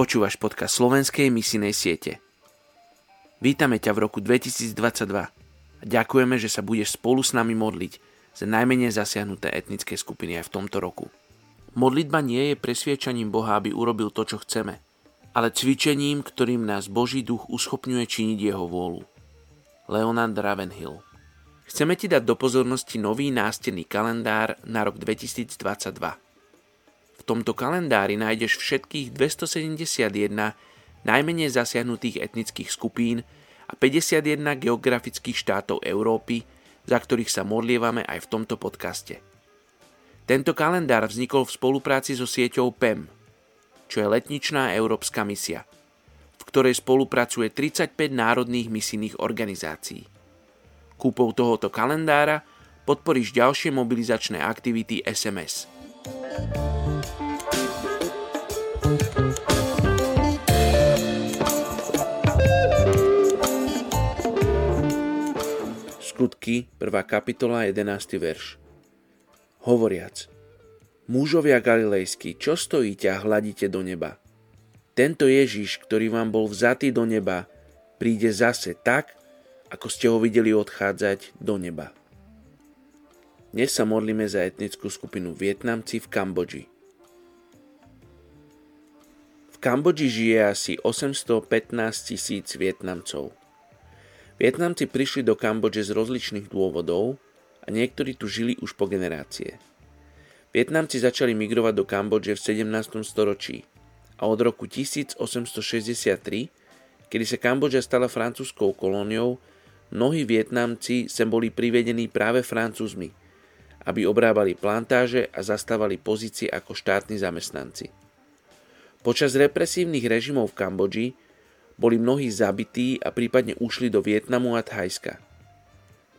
Počúvaš podcast slovenskej misinej siete. Vítame ťa v roku 2022 a ďakujeme, že sa budeš spolu s nami modliť za najmenej zasiahnuté etnické skupiny aj v tomto roku. Modlitba nie je presviečaním Boha, aby urobil to, čo chceme, ale cvičením, ktorým nás Boží duch uschopňuje činiť jeho vôľu. Leonard Ravenhill Chceme ti dať do pozornosti nový nástenný kalendár na rok 2022 v tomto kalendári nájdeš všetkých 271 najmenej zasiahnutých etnických skupín a 51 geografických štátov Európy, za ktorých sa modlievame aj v tomto podcaste. Tento kalendár vznikol v spolupráci so sieťou PEM, čo je letničná európska misia, v ktorej spolupracuje 35 národných misijných organizácií. Kúpou tohoto kalendára podporíš ďalšie mobilizačné aktivity SMS. Skutky, 1. kapitola, 11. verš. Hovoriac, mužovia galilejskí, čo stojíte a hladíte do neba? Tento Ježiš, ktorý vám bol vzatý do neba, príde zase tak, ako ste ho videli odchádzať do neba. Dnes sa modlíme za etnickú skupinu Vietnamci v Kambodži. V Kambodži žije asi 815 tisíc Vietnamcov. Vietnamci prišli do Kambodže z rozličných dôvodov a niektorí tu žili už po generácie. Vietnamci začali migrovať do Kambodže v 17. storočí a od roku 1863, kedy sa Kambodža stala francúzskou kolóniou, mnohí Vietnamci sem boli privedení práve francúzmi, aby obrábali plantáže a zastávali pozície ako štátni zamestnanci. Počas represívnych režimov v Kambodži boli mnohí zabití a prípadne ušli do Vietnamu a Thajska.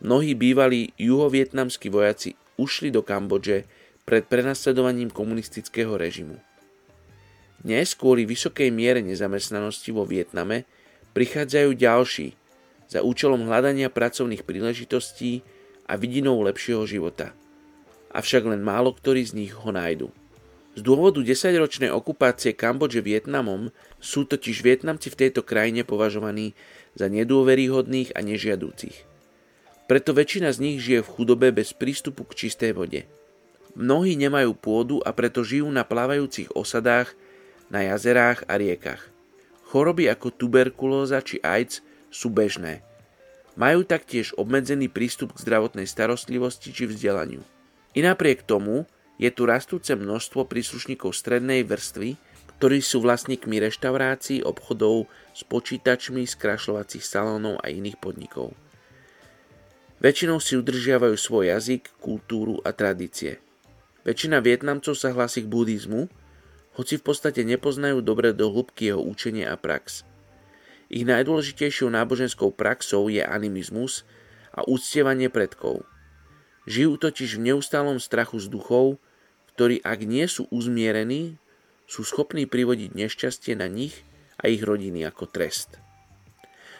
Mnohí bývalí juhovietnamskí vojaci ušli do Kambodže pred prenasledovaním komunistického režimu. Dnes kvôli vysokej miere nezamestnanosti vo Vietname prichádzajú ďalší za účelom hľadania pracovných príležitostí a vidinou lepšieho života. Avšak len málo ktorí z nich ho nájdu. Z dôvodu desaťročnej okupácie Kambodže Vietnamom sú totiž Vietnamci v tejto krajine považovaní za nedôveryhodných a nežiadúcich. Preto väčšina z nich žije v chudobe bez prístupu k čistej vode. Mnohí nemajú pôdu a preto žijú na plávajúcich osadách, na jazerách a riekach. Choroby ako tuberkulóza či AIDS sú bežné. Majú taktiež obmedzený prístup k zdravotnej starostlivosti či vzdelaniu. I napriek tomu je tu rastúce množstvo príslušníkov strednej vrstvy, ktorí sú vlastníkmi reštaurácií, obchodov s počítačmi, skrašľovacích salónov a iných podnikov. Väčšinou si udržiavajú svoj jazyk, kultúru a tradície. Väčšina Vietnamcov sa hlási k buddhizmu, hoci v podstate nepoznajú dobre do hĺbky jeho učenie a prax. Ich najdôležitejšou náboženskou praxou je animizmus a úctievanie predkov. Žijú totiž v neustálom strachu z duchov, ktorí ak nie sú uzmierení, sú schopní privodiť nešťastie na nich a ich rodiny ako trest.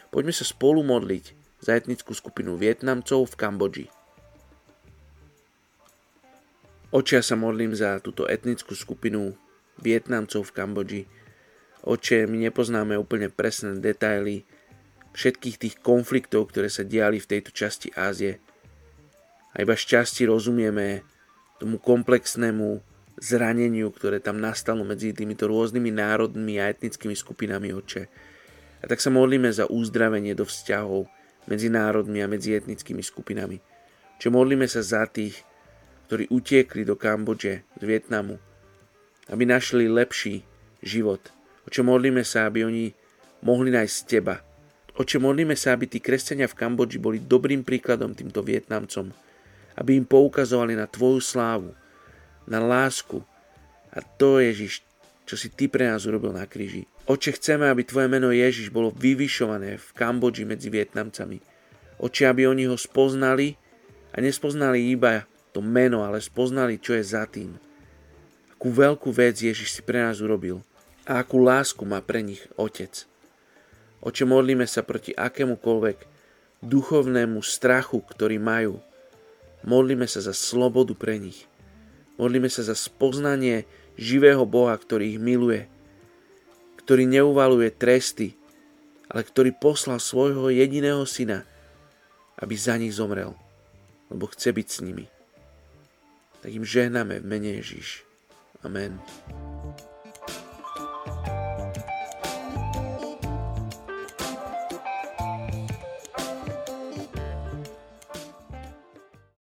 Poďme sa spolu modliť za etnickú skupinu Vietnamcov v Kambodži. Oče, ja sa modlím za túto etnickú skupinu Vietnamcov v Kambodži. Oče, my nepoznáme úplne presné detaily všetkých tých konfliktov, ktoré sa diali v tejto časti Ázie. A iba šťastí rozumieme tomu komplexnému zraneniu, ktoré tam nastalo medzi týmito rôznymi národmi a etnickými skupinami oče. A tak sa modlíme za uzdravenie do vzťahov medzi národmi a medzi etnickými skupinami. Čo modlíme sa za tých, ktorí utiekli do Kambodže z Vietnamu, aby našli lepší život. Oče, modlíme sa, aby oni mohli nájsť teba. Oče, modlíme sa, aby tí kresťania v Kambodži boli dobrým príkladom týmto Vietnamcom, aby im poukazovali na Tvoju slávu, na lásku. A to, Ježiš, čo si Ty pre nás urobil na kríži. Oče, chceme, aby Tvoje meno Ježiš bolo vyvyšované v Kambodži medzi Vietnamcami. Oče, aby oni ho spoznali a nespoznali iba to meno, ale spoznali, čo je za tým. Akú veľkú vec Ježiš si pre nás urobil a akú lásku má pre nich Otec. Oče, modlíme sa proti akémukoľvek duchovnému strachu, ktorý majú, Modlíme sa za slobodu pre nich. Modlíme sa za spoznanie živého Boha, ktorý ich miluje, ktorý neuvaluje tresty, ale ktorý poslal svojho jediného syna, aby za nich zomrel, lebo chce byť s nimi. Tak im žehname v mene Ježiš. Amen.